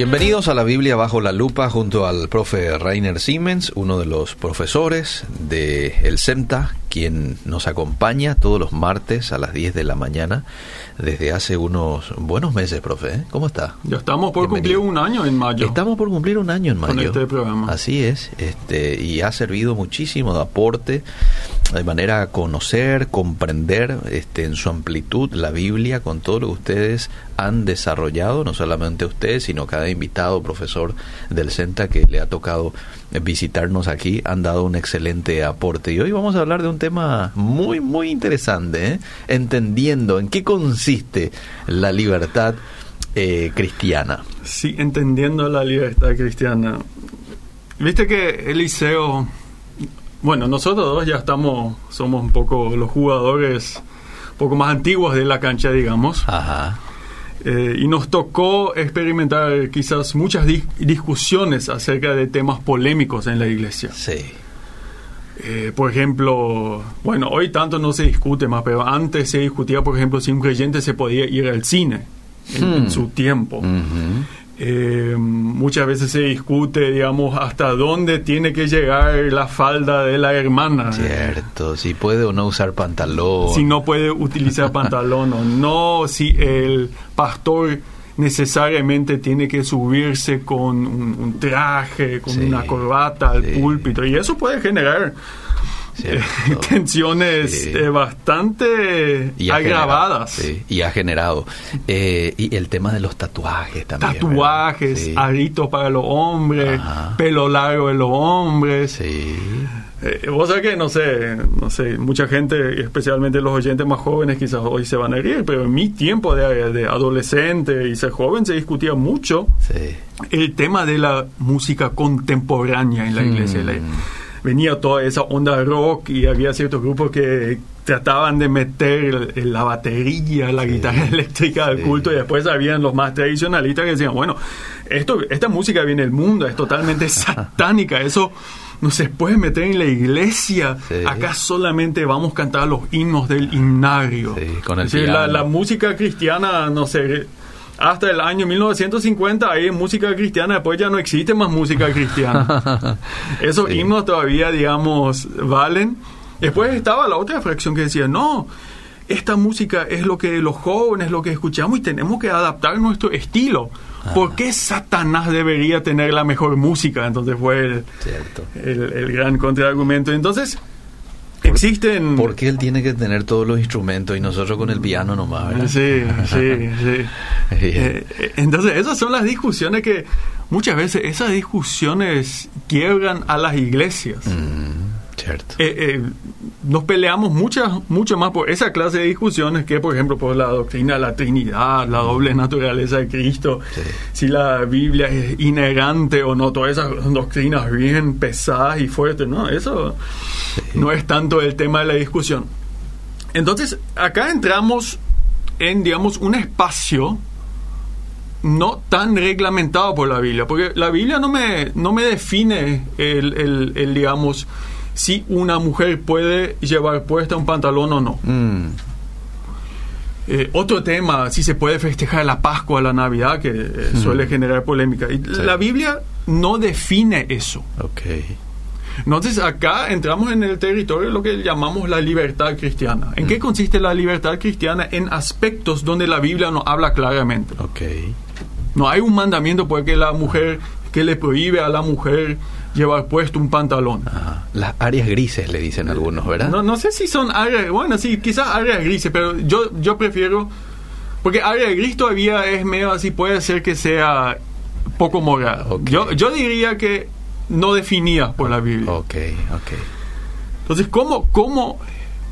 Bienvenidos a la Biblia bajo la lupa junto al profe Rainer Siemens, uno de los profesores de el CEMTA, quien nos acompaña todos los martes a las 10 de la mañana desde hace unos buenos meses, profe. ¿eh? ¿Cómo está? Ya estamos por cumplir un año en mayo. Estamos por cumplir un año en mayo. Con este programa. Así es, este, y ha servido muchísimo de aporte de manera a conocer, comprender este, en su amplitud la Biblia con todo lo que ustedes han desarrollado, no solamente ustedes, sino cada invitado, profesor del CENTA que le ha tocado visitarnos aquí, han dado un excelente aporte. Y hoy vamos a hablar de un tema muy, muy interesante, ¿eh? entendiendo en qué consiste la libertad eh, cristiana. Sí, entendiendo la libertad cristiana. Viste que Eliseo, bueno, nosotros dos ya estamos, somos un poco los jugadores un poco más antiguos de la cancha, digamos. Ajá. Eh, y nos tocó experimentar quizás muchas discusiones acerca de temas polémicos en la iglesia. Sí. Eh, por ejemplo, bueno, hoy tanto no se discute más, pero antes se discutía, por ejemplo, si un creyente se podía ir al cine en, Hmm. su tiempo. Eh, muchas veces se discute, digamos, hasta dónde tiene que llegar la falda de la hermana. Cierto, si puede o no usar pantalón. Si no puede utilizar pantalón o no, si el pastor necesariamente tiene que subirse con un, un traje, con Sí, una corbata al sí. púlpito. Y eso puede generar Cierto. eh, tensiones eh, bastante Y agravadas. generado, sí, y ha generado. Eh, y el tema de los tatuajes también. Tatuajes. Sí. aritos para los hombres, Ajá. pelo largo de los hombres. Sí. Eh, vos sabés que, no sé, no sé, mucha gente, especialmente los oyentes más jóvenes, quizás hoy se van a reír, pero en mi tiempo de, de adolescente y ser joven se discutía mucho Sí. el tema de la música contemporánea en la iglesia. Mm. Venía toda esa onda rock y había ciertos grupos que trataban de meter la batería, la guitarra eléctrica al Sí. culto y después habían los más tradicionalistas que decían, bueno, esto, esta música viene del mundo, es totalmente satánica, eso no se puede meter en la iglesia, Sí. acá solamente vamos a cantar los himnos del himnario. Sí, con el Es decir, la, la música cristiana, no sé, hasta el año 1950 hay música cristiana, después ya no existe más música cristiana. Esos Sí. himnos todavía, digamos, valen. Después estaba la otra fracción que decía, no, esta música es lo que los jóvenes, lo que escuchamos y tenemos que adaptar nuestro estilo. ¿Por qué Satanás debería tener la mejor música? Entonces fue el, Cierto. el- el gran contraargumento. Entonces, existen... ¿Por qué él tiene que tener todos los instrumentos y nosotros con el piano nomás? ¿verdad? Sí, sí, sí. Eh, eh, entonces, esas son las discusiones que muchas veces, esas discusiones quiebran a las iglesias. Mm, cierto. Eh, eh, nos peleamos muchas, mucho más por esa clase de discusiones que, por ejemplo, por la doctrina de la Trinidad, la doble naturaleza de Cristo, Sí. si la Biblia es inerrante o no, todas esas doctrinas bien pesadas y fuertes, ¿no? Eso no es tanto el tema de la discusión. Entonces, acá entramos en, digamos, un espacio no tan reglamentado por la Biblia, porque la Biblia no me, no me define el, el- el, digamos, si una mujer puede llevar puesta un pantalón o no. Mm, Eh, otro tema, si se puede festejar la Pascua, la Navidad, que eh, suele generar polémica. Y La Biblia no define eso. ok. Entonces acá entramos en el territorio de lo que llamamos la libertad cristiana. ¿En qué consiste la libertad cristiana? En aspectos donde la Biblia no habla claramente. Ok. No hay un mandamiento porque la mujer que le prohíbe a la mujer llevar puesto un pantalón. Ajá. Las áreas grises le dicen algunos, ¿verdad? No, no sé si son áreas, bueno, sí, quizás áreas grises, pero yo, yo prefiero, porque área gris todavía es medio así, puede ser que sea poco moral. Ok. Yo, yo diría que no definida por la Biblia. Ok, ok. Entonces, ¿cómo, cómo,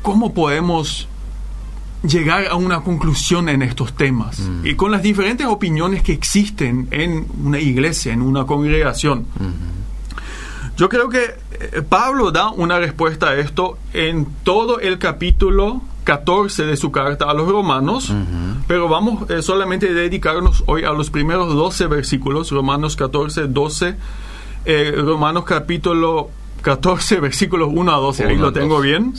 ¿cómo podemos llegar a una conclusión en estos temas? Y con las diferentes opiniones que existen en una iglesia, en una congregación. Yo creo que eh, Pablo da una respuesta a esto en todo el capítulo 14 de su carta a los romanos, pero vamos eh, solamente a dedicarnos hoy a los primeros 12 versículos, Romanos 14, 12, eh, Romanos capítulo 14, versículos 1 a 12, ahí lo tengo bien.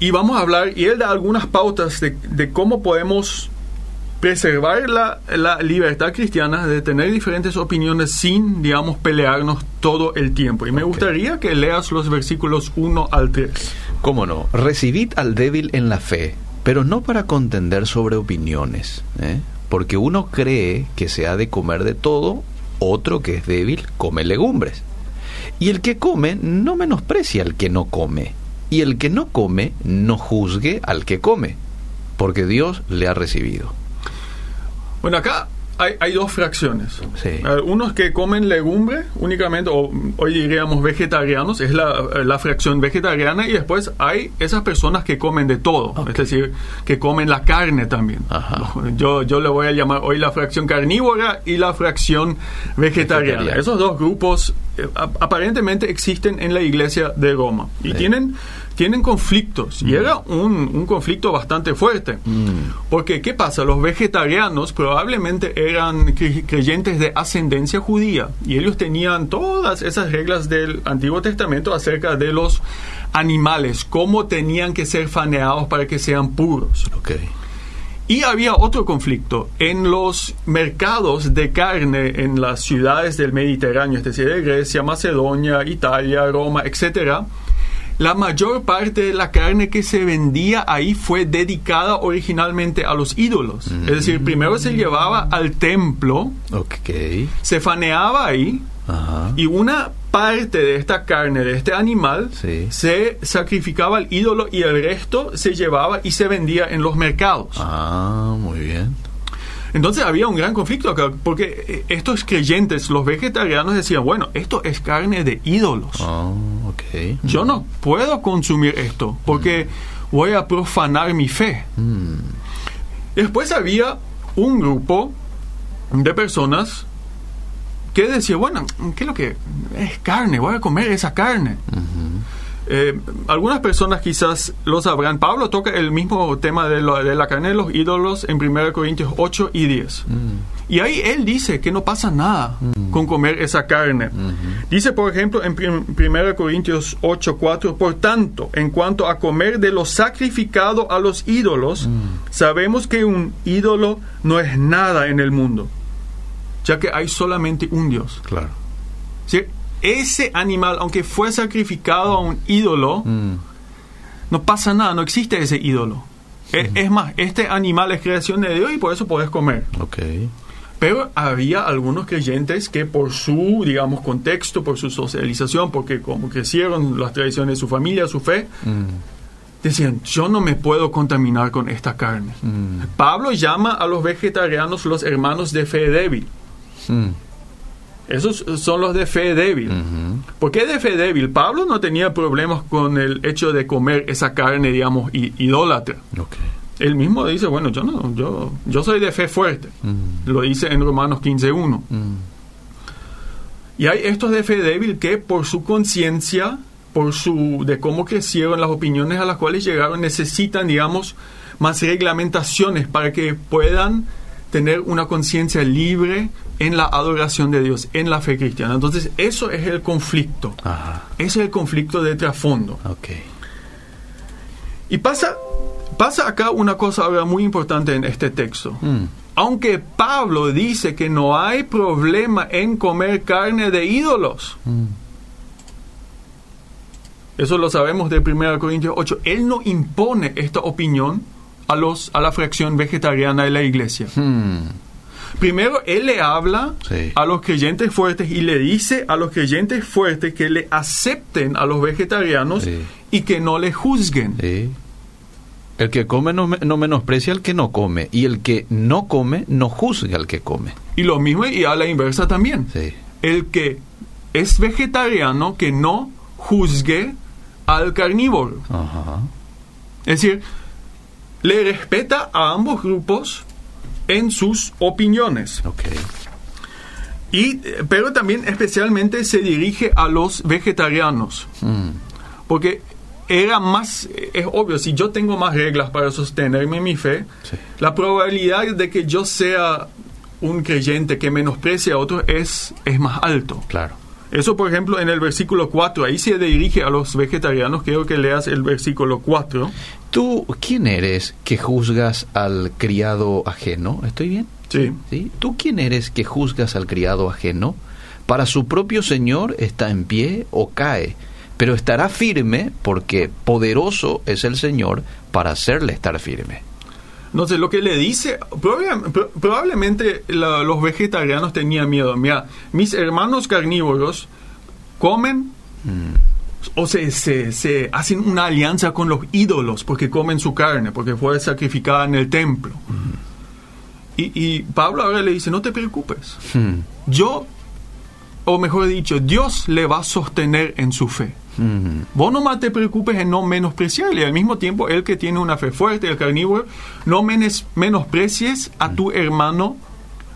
Y vamos a hablar, y él da algunas pautas de, de cómo podemos preservar la, la libertad cristiana de tener diferentes opiniones sin, digamos, pelearnos todo el tiempo. Y me gustaría que leas los versículos 1 al 3. ¿Cómo no? Recibid al débil en la fe, pero no para contender sobre opiniones, ¿eh? porque uno cree que se ha de comer de todo, otro que es débil come legumbres. Y el que come no menosprecia al que no come, y el que no come no juzgue al que come, porque Dios le ha recibido. Bueno, acá hay, hay dos fracciones. Sí. Unos que comen legumbre únicamente, o hoy diríamos vegetarianos, es la, la fracción vegetariana, y después hay esas personas que comen de todo, es decir, que comen la carne también. Ajá. Yo, yo le voy a llamar hoy la fracción carnívora y la fracción vegetariana. Vegetariana. Esos dos grupos eh, ap- aparentemente existen en la iglesia de Roma y Sí. tienen, tienen conflictos. Y era un, un conflicto bastante fuerte. Mm. Porque, ¿qué pasa? Los vegetarianos probablemente eran cre- creyentes de ascendencia judía y ellos tenían todas esas reglas del Antiguo Testamento acerca de los animales, cómo tenían que ser faneados para que sean puros. Y había otro conflicto. En los mercados de carne en las ciudades del Mediterráneo, es decir, de Grecia, Macedonia, Italia, Roma, etcétera, la mayor parte de la carne que se vendía ahí fue dedicada originalmente a los ídolos. Es decir, primero se llevaba al templo, se faneaba ahí, Ajá. y una parte de esta carne, de este animal, Sí. se sacrificaba al ídolo y el resto se llevaba y se vendía en los mercados. Ah, muy bien. Entonces había un gran conflicto acá, porque eh, estos creyentes, los vegetarianos, decían, bueno, esto es carne de ídolos. Ah, ok. Yo no puedo consumir esto, porque voy a profanar mi fe. Mm. Después había un grupo de personas que decía, bueno, ¿qué es lo que es carne? Voy a comer esa carne. Eh, algunas personas quizás lo sabrán. Pablo toca el mismo tema de, lo- de la carne de los ídolos en 1 Corintios 8 y 10. Y ahí él dice que no pasa nada con comer esa carne. Dice, por ejemplo, en prim- 1 Corintios 8, 4, por tanto, en cuanto a comer de lo sacrificado a los ídolos, sabemos que un ídolo no es nada en el mundo, ya que hay solamente un Dios. Claro. ¿Sí? Ese animal, aunque fue sacrificado a un ídolo, Mm. no pasa nada, no existe ese ídolo. E- Es más, este animal es creación de Dios y por eso podés comer. Pero había algunos creyentes que por su, digamos, contexto, por su socialización, porque como crecieron las tradiciones de su familia, su fe, Mm. decían, yo no me puedo contaminar con esta carne. Mm. Pablo llama a los vegetarianos los hermanos de fe débil. Esos son los de fe débil. Ujú. ¿Por qué de fe débil? Pablo no tenía problemas con el hecho de comer esa carne, digamos, idólatra. Ok. Él mismo dice, bueno, yo no, yo, yo soy de fe fuerte. Mm. Lo dice en Romanos 15.1. Mm. Y hay estos de fe débil que por su conciencia, por su de cómo crecieron las opiniones a las cuales llegaron, necesitan, digamos, más reglamentaciones para que puedan tener una conciencia libre en la adoración de Dios, en la fe cristiana. Entonces, eso es el conflicto. Ajá. Ese es el conflicto de trasfondo. Y pasa, pasa acá una cosa ahora muy importante en este texto. Mm. Aunque Pablo dice que no hay problema en comer carne de ídolos, Mm. eso lo sabemos de 1 Corintios 8, él no impone esta opinión a, los, a la fracción vegetariana de la iglesia. Mm. Primero, él le habla Sí. a los creyentes fuertes y le dice a los creyentes fuertes que le acepten a los vegetarianos Sí. y que no le juzguen. Sí. El que come no, no menosprecia al que no come. Y el que no come no juzga al que come. Y lo mismo y a la inversa también. El que es vegetariano que no juzgue al carnívoro. Ajá. Es decir, le respeta a ambos grupos en sus opiniones. Ok. Y, eh, pero también especialmente se dirige a los vegetarianos. Mm. Porque era más, eh, es obvio, si yo tengo más reglas para sostenerme en mi fe, Sí. la probabilidad de que yo sea un creyente que menosprecie a otros es, es más alto. Claro. Eso, por ejemplo, en el versículo 4, ahí se dirige a los vegetarianos, quiero que leas el versículo 4. ¿Tú quién eres que juzgas al criado ajeno? ¿Estoy bien? Sí. ¿Sí? ¿Tú quién eres que juzgas al criado ajeno? Para su propio Señor está en pie o cae, pero estará firme porque poderoso es el Señor para hacerle estar firme. Entonces, lo que le dice, probable- pro- probablemente la- los vegetarianos tenían miedo. Mira, mis hermanos carnívoros comen o se, se, se hacen una alianza con los ídolos porque comen su carne, porque fue sacrificada en el templo. Y, y Pablo ahora le dice, no te preocupes. Yo, o mejor dicho, Dios le va a sostener en su fe. Vos nomás te preocupes en no menospreciarle. Y al mismo tiempo, el que tiene una fe fuerte, el carnívoro, no menes- menosprecies a tu hermano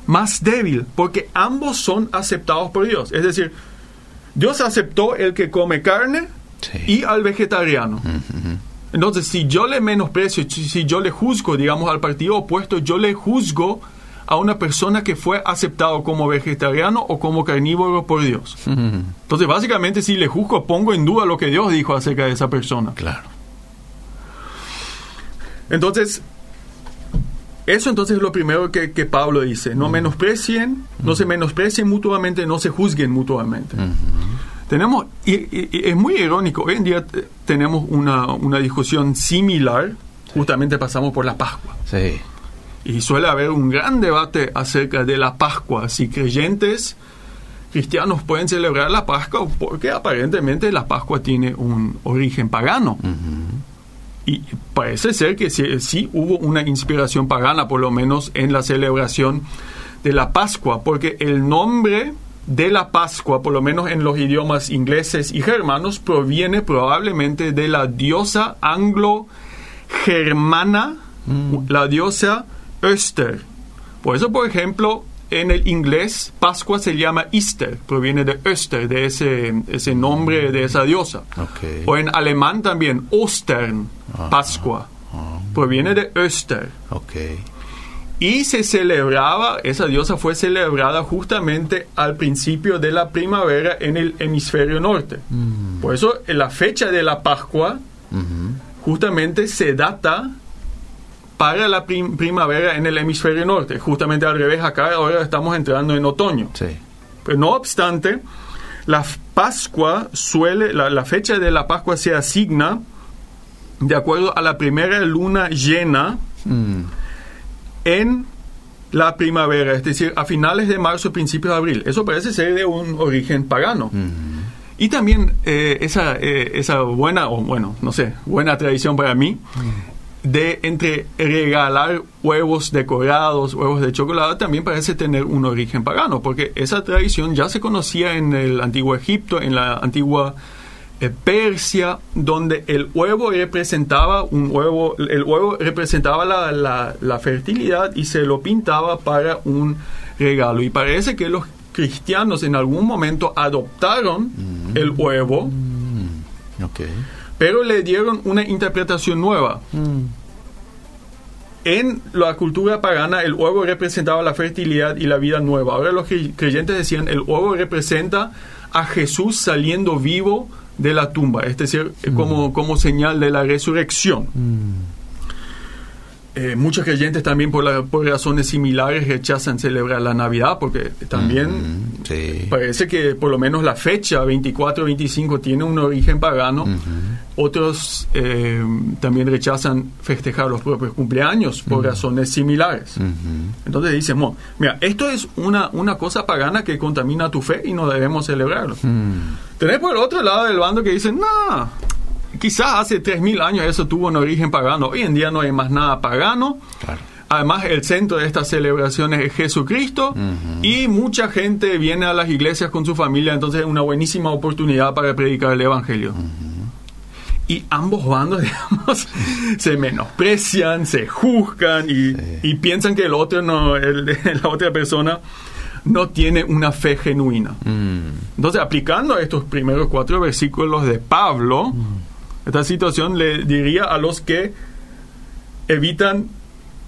más débil, porque ambos son aceptados por Dios. Es decir, Dios aceptó el que come carne Sí. y al vegetariano. Entonces, si yo le menosprecio, si yo le juzgo, digamos, al partido opuesto, yo le juzgo a una persona que fue aceptado como vegetariano o como carnívoro por Dios. Entonces, básicamente, si le juzgo, pongo en duda lo que Dios dijo acerca de esa persona. Claro. Entonces, eso entonces es lo primero que, que Pablo dice. No menosprecien, no se menosprecien mutuamente, no se juzguen mutuamente. Tenemos, y, y- y es muy irónico, hoy en día tenemos una, una discusión similar, justamente pasamos por la Pascua. Sí. Y suele haber un gran debate acerca de la Pascua, si creyentes cristianos pueden celebrar la Pascua, porque aparentemente la Pascua tiene un origen pagano. Y parece ser que sí, sí hubo una inspiración pagana, por lo menos en la celebración de la Pascua, porque el nombre de la Pascua, por lo menos en los idiomas ingleses y germanos, proviene probablemente de la diosa anglo-germana, la diosa Öster. Por eso, por ejemplo, en el inglés, Pascua se llama Easter, proviene de Öster, de ese, ese nombre de esa diosa. O en alemán también, Ostern, Pascua, proviene de Öster. Ok. Y se celebraba, esa diosa fue celebrada justamente al principio de la primavera en el hemisferio norte. Por eso la fecha de la Pascua justamente se data para la prim- primavera en el hemisferio norte. Justamente al revés, acá ahora estamos entrando en otoño. Sí. Pero no obstante, la Pascua suele, la, la fecha de la Pascua se asigna de acuerdo a la primera luna llena Mm, en la primavera, es decir, a finales de marzo, principios de abril. Eso parece ser de un origen pagano. Y también eh, esa, eh, esa buena, o bueno, no sé, buena tradición para mí, de entre regalar huevos decorados, huevos de chocolate, también parece tener un origen pagano, porque esa tradición ya se conocía en el antiguo Egipto, en la antigua Persia, donde el huevo representaba un huevo, el huevo representaba la, la- la fertilidad y se lo pintaba para un regalo. Y parece que los cristianos en algún momento adoptaron el huevo, ok. pero le dieron una interpretación nueva. En la cultura pagana el huevo representaba la fertilidad y la vida nueva. Ahora los cre- creyentes decían el huevo representa a Jesús saliendo vivo de la tumba, es decir, como, como señal de la resurrección. Eh, muchos creyentes también por, la- por razones similares rechazan celebrar la Navidad porque también sí. Parece que por lo menos la fecha 24-25 tiene un origen pagano. Otros eh, también rechazan festejar los propios cumpleaños por razones similares. Entonces dicen, "Mo, mira, esto es una, una cosa pagana que contamina tu fe y no debemos celebrarlo. Tenés por el otro lado del bando que dicen, no, quizás hace 3.000 años eso tuvo un origen pagano. Hoy en día no hay más nada pagano. claro. Además, el centro de estas celebraciones es Jesucristo y mucha gente viene a las iglesias con su familia, entonces es una buenísima oportunidad para predicar el Evangelio. Y ambos bandos, digamos, se menosprecian, se juzgan y, y piensan que el otro no, el- la otra persona no tiene una fe genuina. Mm, Entonces, aplicando estos primeros cuatro versículos de Pablo, esta situación le diría a los que evitan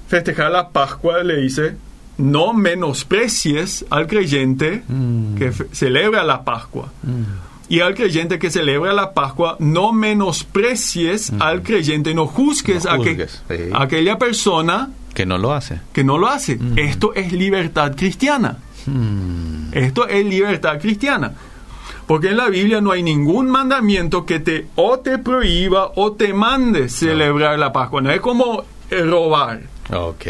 festejar la Pascua, le dice, no menosprecies al creyente Mm. que celebra la Pascua. Y al creyente que celebra la Pascua, no menosprecies al creyente, no juzgues, No a que- juzgues, sí. a aquella persona Que no lo hace. que no lo hace. Esto es libertad cristiana. Mm. Esto es libertad cristiana. Porque en la Biblia no hay ningún mandamiento que te o te prohíba o te mande celebrar la Pascua. No es como eh, robar. Ok.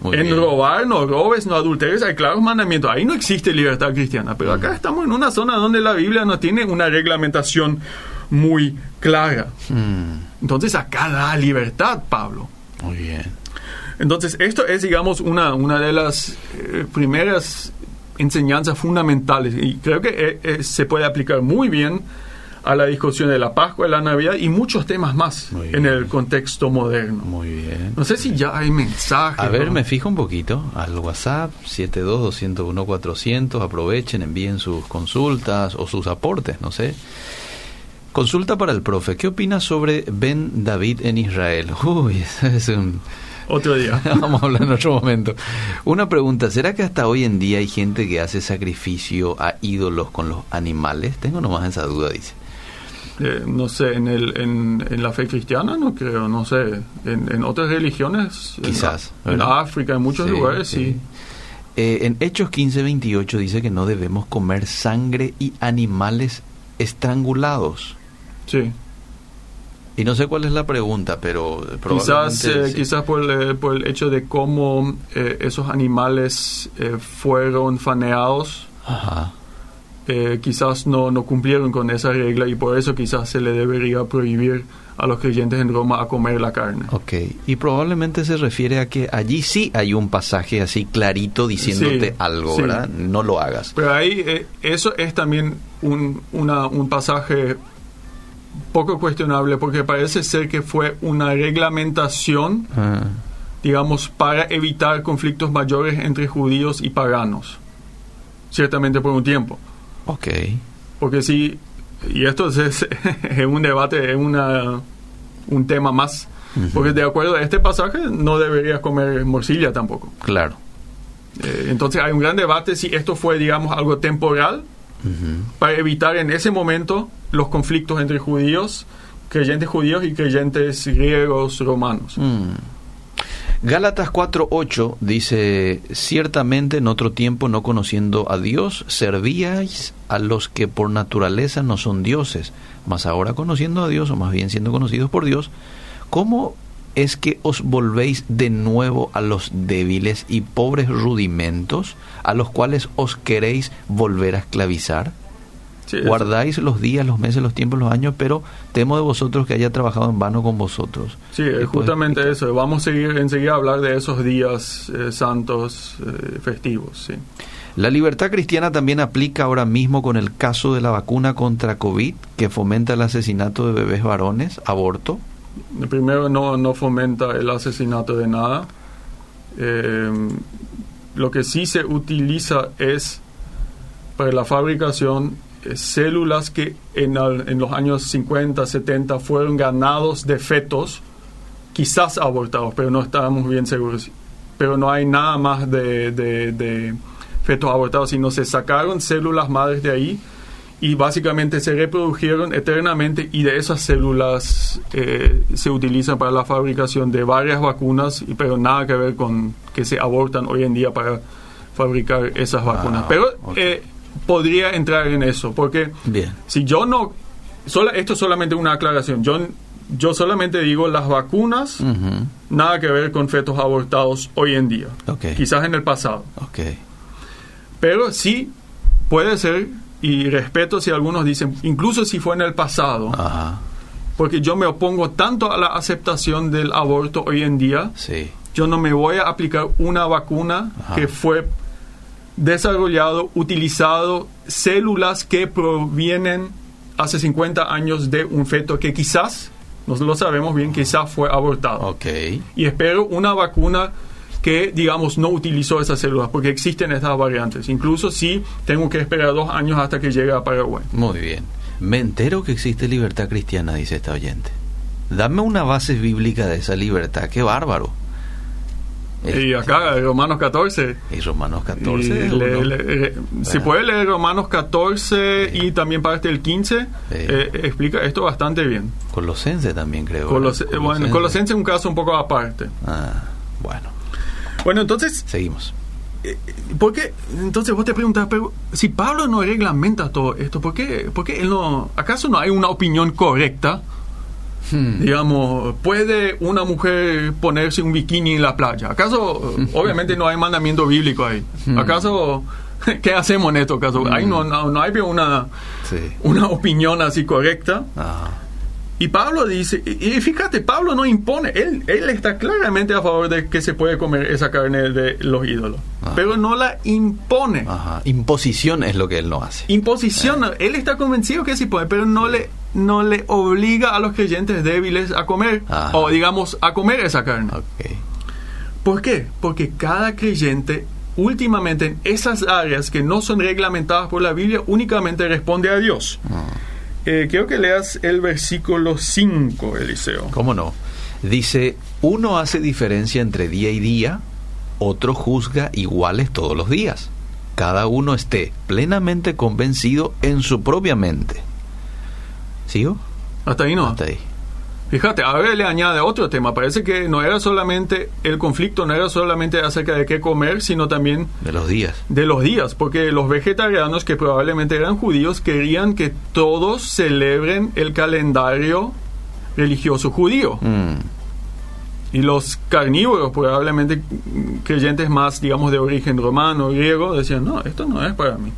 muy en bien. robar, no robes, no adulteres, hay claros mandamientos. Ahí no existe libertad cristiana. Pero acá estamos en una zona donde la Biblia no tiene una reglamentación muy clara. Mm, Entonces acá da libertad, Pablo. Muy bien. Entonces, esto es, digamos, una, una de las eh, primeras enseñanzas fundamentales y creo que eh, eh, se puede aplicar muy bien a la discusión de la Pascua, de la Navidad y muchos temas más Muy en bien. el contexto moderno. Muy bien. No sé si ya hay mensajes. A ver, ¿no? me fijo un poquito al WhatsApp 72-201-400. Aprovechen, envíen sus consultas o sus aportes, no sé. Consulta para el profe. ¿Qué opina sobre Ben David en Israel? Uy, ese es un... Otro día. Vamos a hablar en otro momento. Una pregunta, ¿será que hasta hoy en día hay gente que hace sacrificio a ídolos con los animales? Tengo nomás esa duda, dice. Eh, no sé, en, el, en, en la fe cristiana no creo, no sé. En, en otras religiones, Quizás, En. África, en muchos Sí, lugares, sí. sí. Eh, en Hechos 15-28 dice que no debemos comer sangre y animales estrangulados. Sí. Y no sé cuál es la pregunta, pero Quizás, probablemente... eh, sí. quizás por, el, por el hecho de cómo eh, esos animales eh, fueron faneados, Ajá. eh, quizás no, no cumplieron con esa regla y por eso quizás se le debería prohibir a los creyentes en Roma a comer la carne. Ok, y probablemente se refiere a que allí sí hay un pasaje así clarito diciéndote Sí, algo, sí. ¿verdad? No lo hagas. Pero ahí eh, eso es también un, una- un pasaje poco cuestionable porque parece ser que fue una reglamentación, Ah, digamos, para evitar conflictos mayores entre judíos y paganos. Ciertamente por un tiempo. ok, Porque si, y esto es, es un debate, es una, un tema más, porque de acuerdo a este pasaje no deberías comer morcilla tampoco. claro. Eh, entonces hay un gran debate si esto fue, digamos, algo temporal Para evitar en ese momento los conflictos entre judíos, creyentes judíos y creyentes griegos romanos. Mm. Gálatas 4:8 dice, ciertamente en otro tiempo no conociendo a Dios, servíais a los que por naturaleza no son dioses, mas ahora conociendo a Dios, o más bien siendo conocidos por Dios, ¿cómo es que os volvéis de nuevo a los débiles y pobres rudimentos, a los cuales os queréis volver a esclavizar? Sí, Guardáis los días, los meses, los tiempos, los años, pero temo de vosotros que haya trabajado en vano con vosotros. Sí, es justamente eso. Vamos a seguir enseguida a hablar de esos días eh, santos eh, festivos. Sí. La libertad cristiana también aplica ahora mismo con el caso de la vacuna contra COVID que fomenta el asesinato de bebés varones, aborto. Primero, no, no fomenta el asesinato de nada. Eh, lo que sí se utiliza es para la fabricación eh, células que en, en los años 50, 70 fueron ganados de fetos, quizás abortados, pero no estábamos bien seguros. Pero no hay nada más de, de- de fetos abortados, sino se sacaron células madres de ahí y básicamente se reprodujeron eternamente y de esas células eh, se utilizan para la fabricación de varias vacunas, y- pero nada que ver con que se abortan hoy en día para fabricar esas vacunas. Pero ok. eh, podría entrar en eso, porque Bien. si yo no, sola, esto es solamente una aclaración, yo, yo solamente digo las vacunas, nada que ver con fetos abortados hoy en día, quizás en el pasado. Pero sí puede ser, y respeto si algunos dicen, incluso si fue en el pasado, Ajá. porque yo me opongo tanto a la aceptación del aborto hoy en día, Sí. yo no me voy a aplicar una vacuna Ajá. que fue desarrollado, utilizado, células que provienen hace 50 años de un feto que quizás, no lo sabemos bien, quizás fue abortado y espero una vacuna que, digamos, no utilizó esas células, porque existen estas variantes. Incluso si tengo que esperar dos años hasta que llegue a Paraguay. Muy bien. Me entero que existe libertad cristiana, dice esta oyente. Dame una base bíblica de esa libertad. Qué bárbaro. Y acá, Romanos 14. Y Romanos 14. Y le- le- eh, si puede leer Romanos 14 y también parte del 15, eh, explica esto bastante bien. Colosense también creo. Bueno, Colosense es un caso un poco aparte. Ah, bueno, Bueno, entonces, seguimos. ¿por qué? Entonces vos te preguntas, pero si Pablo no reglamenta todo esto, ¿por qué, por qué él no, acaso no hay una opinión correcta? Hmm. Digamos, ¿puede una mujer ponerse un bikini en la playa? ¿Acaso, obviamente no hay mandamiento bíblico ahí? Hmm. ¿Acaso, qué hacemos en esto caso? Ahí no, no, no hay una, Sí. una opinión así correcta. Ah, Y Pablo dice, y fíjate, Pablo no impone, él, él está claramente a favor de que se puede comer esa carne de los ídolos, Ah. pero no la impone. ajá. Imposición es lo que él no hace. Imposición, él está convencido que sí puede, pero no le, no le obliga a los creyentes débiles a comer, Ajá. o digamos, a comer esa carne. Ok. ¿Por qué? Porque cada creyente últimamente en esas áreas que no son reglamentadas por la Biblia únicamente responde a Dios. Ah. Eh, quiero que leas el versículo 5, Eliseo. ¿Cómo no? Dice, uno hace diferencia entre día y día, otro juzga iguales todos los días. Cada uno esté plenamente convencido en su propia mente. ¿Sigo? Hasta ahí no. Hasta ahí. Fíjate, ahora le añade otro tema. Parece que no era solamente el conflicto, no era solamente acerca de qué comer, sino también De los días. de los días, porque los vegetarianos, que probablemente eran judíos, querían que todos celebren el calendario religioso judío. Mm, Y los carnívoros, probablemente creyentes más, digamos, de origen romano, griego, decían, no, esto no es para mí.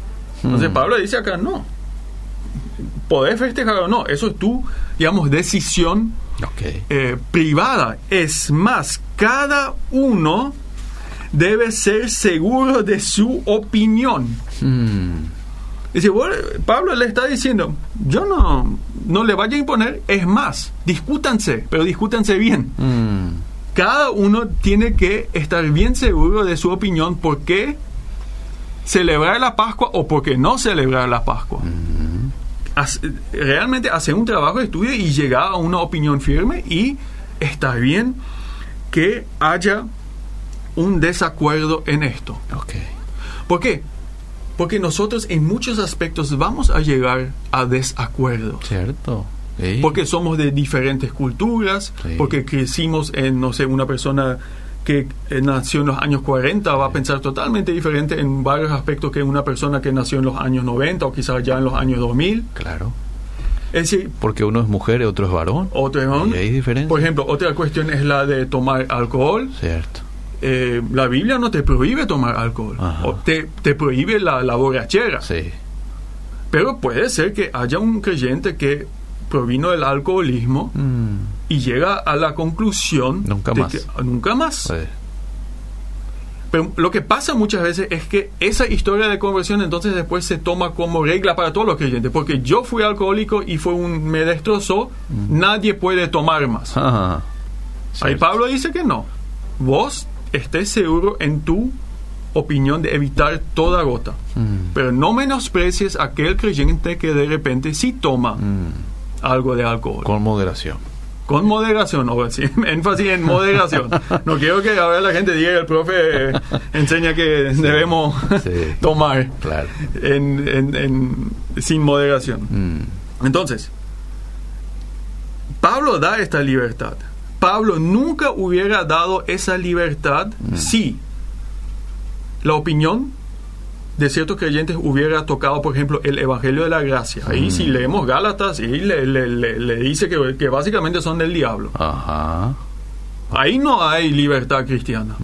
Entonces Mm. Pablo dice acá, no. Podés festejar o no, eso es tu, digamos, decisión eh, privada. Es más, cada uno debe ser seguro de su opinión. Mm, Dice, bueno, Pablo le está diciendo, yo no, no le vaya a imponer, es más, discútanse, pero discútanse bien. mm, Cada uno tiene que estar bien seguro de su opinión por qué celebrar la Pascua o por qué no celebrar la Pascua. Hace- realmente hacer un trabajo de estudio y llegar a una opinión firme y está bien que haya un desacuerdo en esto. ¿Por qué? Porque nosotros en muchos aspectos vamos a llegar a desacuerdos. Cierto. Sí. Porque somos de diferentes culturas, Sí. porque crecimos en, no sé, una persona que eh, nació en los años 40 va a pensar totalmente diferente en varios aspectos que una persona que nació en los años 90 o quizás ya en los años 2000. Claro. Es decir, Porque uno es mujer y otro es varón. otro, Y hay diferencia. por ejemplo, otra cuestión es la de tomar alcohol. Cierto. Eh, la Biblia no te prohíbe tomar alcohol, o te, te prohíbe la, la borrachera. Sí. Pero puede ser que haya un creyente que provino del alcoholismo Mm, y llega a la conclusión Nunca de más. que nunca más. sí. Pero lo que pasa muchas veces es que esa historia de conversión entonces después se toma como regla para todos los creyentes, porque yo fui alcohólico y fue un me destrozó, nadie puede tomar más. Ah, Ahí cierto. Pablo dice que no. Vos estés seguro en tu opinión de evitar toda gota. Mm, Pero no menosprecies a aquel creyente que de repente sí toma mm, algo de alcohol. Con moderación. Con moderación, o sí, énfasis en moderación. No quiero que ahora la gente diga que el profe enseña que debemos Sí. tomar Claro. en- en- en- sin moderación. Mm, Entonces, Pablo da esta libertad. Pablo nunca hubiera dado esa libertad si la opinión de ciertos creyentes hubiera tocado, por ejemplo, el Evangelio de la Gracia. Ahí si leemos Gálatas, y le, le- le- le dice que, que básicamente son del diablo. Ajá. Ahí no hay libertad cristiana.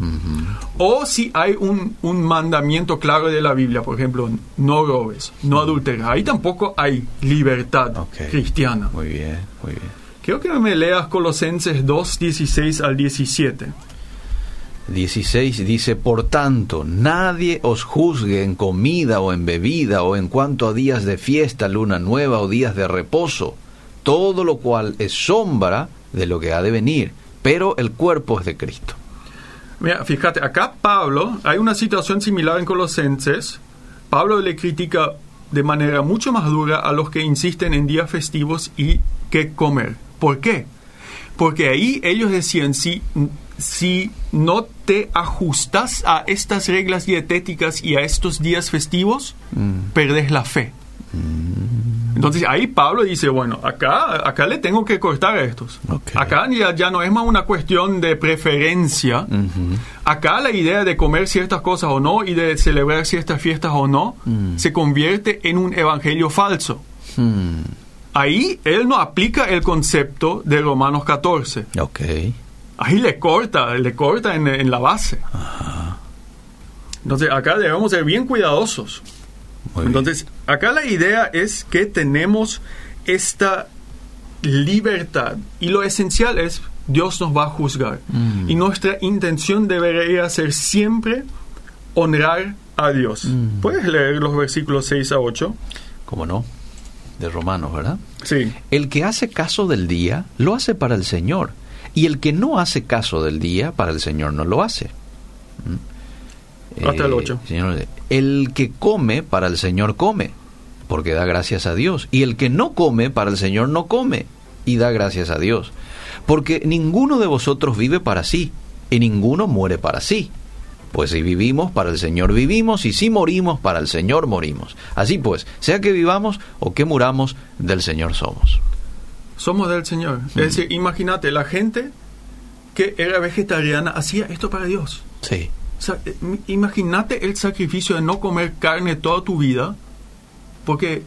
O si hay un, un mandamiento claro de la Biblia, por ejemplo, no robes, no adulteres. Ahí tampoco hay libertad cristiana. Muy bien, muy bien. Quiero que me leas Colosenses 2, 16 al 17. 16 dice, por tanto, nadie os juzgue en comida o en bebida o en cuanto a días de fiesta, luna nueva o días de reposo, todo lo cual es sombra de lo que ha de venir, pero el cuerpo es de Cristo. Mira, fíjate, acá Pablo, hay una situación similar en Colosenses. Pablo le critica de manera mucho más dura a los que insisten en días festivos y qué comer. ¿Por qué? Porque ahí ellos decían, si si no te ajustas a estas reglas dietéticas y a estos días festivos, Mm. perdes la fe. Entonces ahí Pablo dice, bueno, acá, acá le tengo que cortar a estos. Acá ya, ya no es más una cuestión de preferencia. Acá la idea de comer ciertas cosas o no y de celebrar ciertas fiestas o no Mm. se convierte en un evangelio falso. Ahí él no aplica el concepto de Romanos 14. Ok. Ahí le corta, le corta en, en la base. Entonces acá debemos ser bien cuidadosos. Muy bien. Entonces acá la idea es que tenemos esta libertad y lo esencial es Dios nos va a juzgar Mm. y nuestra intención debería ser siempre honrar a Dios. Mm. ¿Puedes leer los versículos 6 a 8? ¿Cómo no? De Romanos, ¿verdad? Sí. El que hace caso del día, lo hace para el Señor. Y el que no hace caso del día, para el Señor no lo hace. Hasta el ocho. Señor, el que come, para el Señor come, porque da gracias a Dios. Y el que no come, para el Señor no come, y da gracias a Dios. Porque ninguno de vosotros vive para sí, y ninguno muere para sí. Pues si vivimos, para el Señor vivimos, y si morimos, para el Señor morimos. Así pues, sea que vivamos o que muramos, del Señor somos. Somos del Señor. Es decir, imagínate, la gente que era vegetariana hacía esto para Dios. Sí. O sea, eh, imagínate el sacrificio de no comer carne toda tu vida porque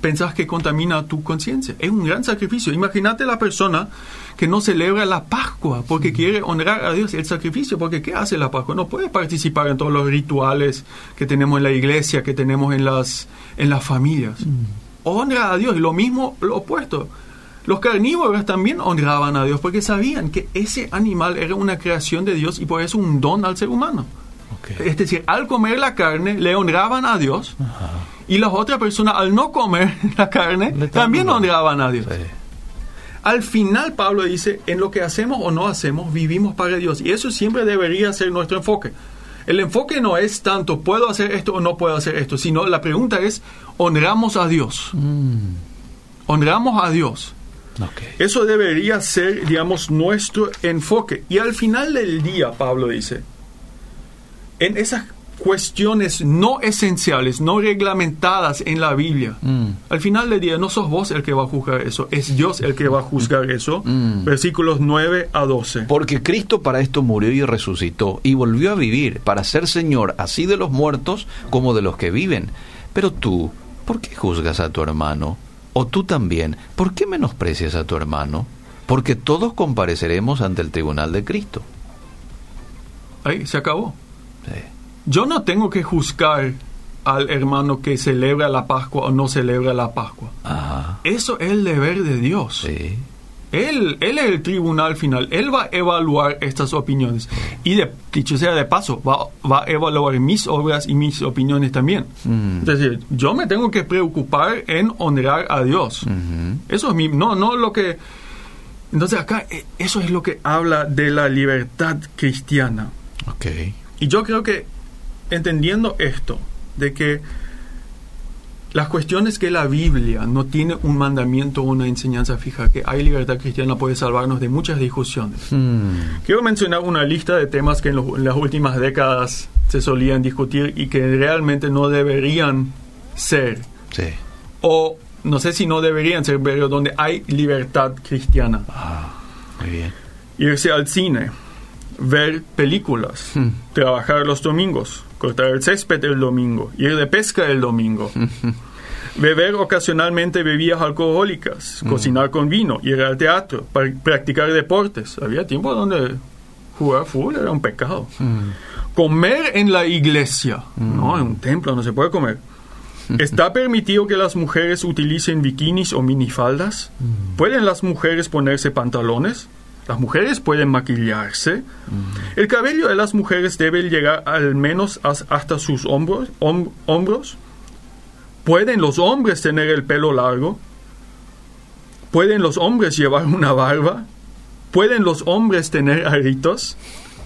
pensás que contamina tu conciencia. Es un gran sacrificio. Imagínate la persona que no celebra la Pascua porque quiere honrar a Dios el sacrificio. Porque ¿qué hace la Pascua? No puede participar en todos los rituales que tenemos en la iglesia, que tenemos en las, en las familias. Honra a Dios. Y lo mismo, lo opuesto. Los carnívoros también honraban a Dios porque sabían que ese animal era una creación de Dios y por eso un don al ser humano. Es decir, al comer la carne le honraban a Dios y las otras personas al no comer la carne también también. honraban a Dios. Sí. Al final Pablo dice, en lo que hacemos o no hacemos, vivimos para Dios. Y eso siempre debería ser nuestro enfoque. El enfoque no es tanto, puedo hacer esto o no puedo hacer esto, sino la pregunta es, ¿honramos a Dios? Mm. ¿Honramos a Dios? Eso debería ser, digamos, nuestro enfoque. Y al final del día, Pablo dice, en esas cuestiones no esenciales, no reglamentadas en la Biblia, Mm. al final del día no sos vos el que va a juzgar eso, es Dios el que va a juzgar eso. Mm. Versículos 9 a 12. Porque Cristo para esto murió y resucitó y volvió a vivir para ser Señor así de los muertos como de los que viven. Pero tú, ¿por qué juzgas a tu hermano? O tú también, ¿por qué menosprecias a tu hermano? Porque todos compareceremos ante el tribunal de Cristo. Ahí se acabó. Sí. Yo no tengo que juzgar al hermano que celebra la Pascua o no celebra la Pascua. Ajá. Eso es el deber de Dios. Sí. Él, él es el tribunal final. Él va a evaluar estas opiniones. Y de, dicho sea de paso, va, va a evaluar mis obras y mis opiniones también. Mm. Es decir, yo me tengo que preocupar en honrar a Dios. Ujú. Eso es mi... No, no lo que... Entonces acá, eh, eso es lo que habla de la libertad cristiana. Ok. Y yo creo que entendiendo esto, de que las cuestiones que la Biblia no tiene un mandamiento o una enseñanza fija, que hay libertad cristiana puede salvarnos de muchas discusiones. Mm. Quiero mencionar una lista de temas que en las últimas décadas se solían discutir y que realmente no deberían ser, Sí. o no sé si no deberían ser, pero donde hay libertad cristiana. Ah, muy bien. Irse al cine, ver películas, Hmm. trabajar los domingos, cortar el césped el domingo, ir de pesca el domingo, beber ocasionalmente bebidas alcohólicas, cocinar con vino, ir al teatro, pra- practicar deportes. Había tiempo donde jugar fútbol era un pecado. Mm. Comer en la iglesia, no, en un templo no se puede comer. ¿Está permitido que las mujeres utilicen bikinis o minifaldas? ¿Pueden las mujeres ponerse pantalones? Las mujeres pueden maquillarse. El cabello de las mujeres debe llegar al menos as- hasta sus hombros, hom- hombros. ¿Pueden los hombres tener el pelo largo? ¿Pueden los hombres llevar una barba? ¿Pueden los hombres tener aritos?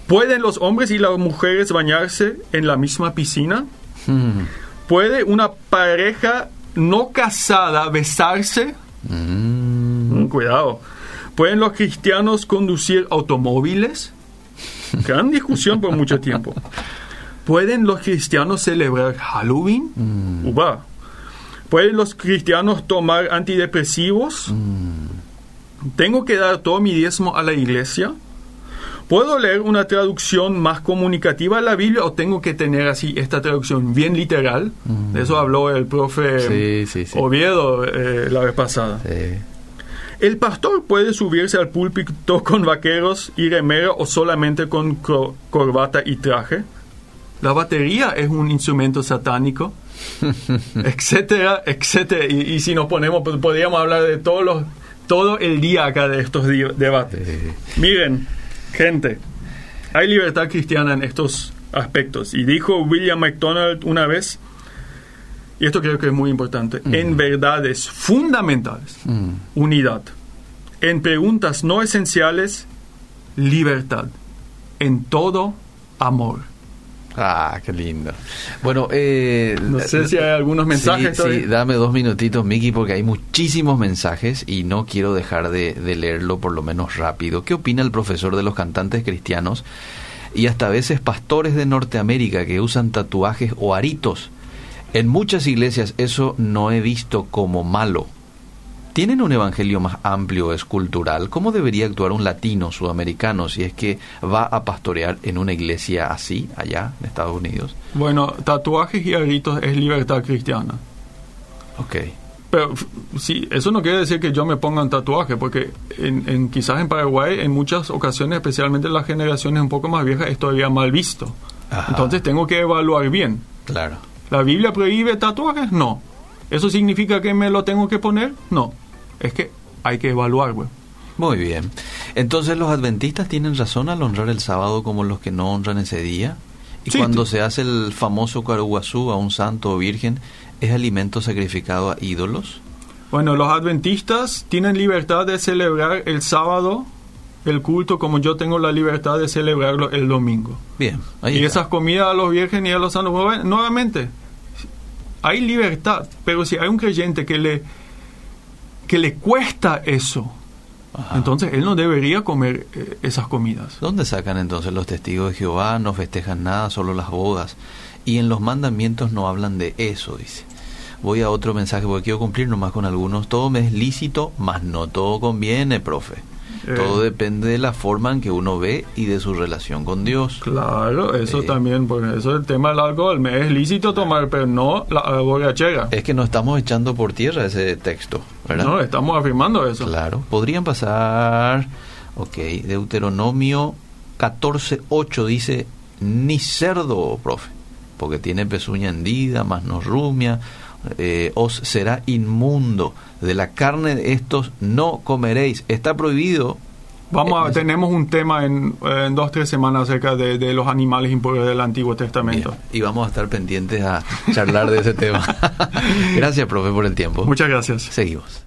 ¿Pueden los hombres y las mujeres bañarse en la misma piscina? Mm. ¿Puede una pareja no casada besarse? Mm. Mm, cuidado. ¿Pueden los cristianos conducir automóviles? Gran discusión por mucho tiempo. ¿Pueden los cristianos celebrar Halloween? Mm. Uba. ¿Pueden los cristianos tomar antidepresivos? Mm. ¿Tengo que dar todo mi diezmo a la iglesia? ¿Puedo leer una traducción más comunicativa de la Biblia o tengo que tener así esta traducción bien literal? De eso habló el profe Sí, sí, sí. Oviedo eh, la vez pasada. ¿El pastor puede subirse al púlpito con vaqueros y remera o solamente con corbata y traje? La batería es un instrumento satánico, etcétera, etcétera. Y, y si nos ponemos, pues, podríamos hablar de todos los, todo el día acá de estos debates. Miren, gente, hay libertad cristiana en estos aspectos. Y dijo William MacDonald una vez, y esto creo que es muy importante, en verdades fundamentales, Mm. unidad. En preguntas no esenciales, libertad. En todo, amor. Ah, qué lindo. Bueno, eh, No sé si hay algunos mensajes Sí, todavía. sí, dame dos minutitos, Miki, porque hay muchísimos mensajes y no quiero dejar de, de leerlo por lo menos rápido. ¿Qué opina el profesor de los cantantes cristianos y hasta a veces pastores de Norteamérica que usan tatuajes o aritos? En muchas iglesias eso no he visto como malo. ¿Tienen un evangelio más amplio, es cultural? ¿Cómo debería actuar un latino sudamericano si es que va a pastorear en una iglesia así, allá en Estados Unidos? Bueno, tatuajes y aritos es libertad cristiana. Ok. Pero sí, eso no quiere decir que yo me ponga un tatuaje, porque en, en- quizás en Paraguay, en muchas ocasiones, especialmente en las generaciones un poco más viejas, es todavía mal visto. Ajá. Entonces tengo que evaluar bien. Claro. ¿La Biblia prohíbe tatuajes? No. ¿Eso significa que me lo tengo que poner? No. Es que hay que evaluar, güey. Muy bien. Entonces los adventistas tienen razón al honrar el sábado como los que no honran ese día. Y Sí, cuando se hace el famoso caruguazú a un santo o virgen, ¿es alimento sacrificado a ídolos? Bueno, los adventistas tienen libertad de celebrar el sábado el culto como yo tengo la libertad de celebrarlo el domingo. Bien, ahí y está. esas comidas a los vírgenes y a los santos, nueva- nuevamente, hay libertad, pero si hay un creyente que le, que le cuesta eso, Ajá. entonces él no debería comer eh, esas comidas. ¿Dónde sacan entonces los testigos de Jehová? No festejan nada, solo las bodas. Y en los mandamientos no hablan de eso, dice. Voy a otro mensaje porque quiero cumplir nomás con algunos. Todo me es lícito, mas no todo conviene, profe. Eh. Todo depende de la forma en que uno ve y de su relación con Dios. Claro, eso Sí. también, porque eso es el tema del alcohol. Me es lícito tomar, pero no la eh, borrachera. Es que no estamos echando por tierra ese texto, ¿verdad? No, estamos afirmando eso. Claro. Podrían pasar, ok, Deuteronomio 14.8 dice, ni cerdo, profe, porque tiene pezuña hendida, más no rumia, eh, os será inmundo. De la carne de estos no comeréis. Está prohibido. Vamos a, Eh, tenemos un tema en, en dos, tres semanas acerca de, de los animales impuros del Antiguo Testamento. Bien, y vamos a estar pendientes a charlar de ese tema. Gracias, profe, por el tiempo. Muchas gracias. Seguimos.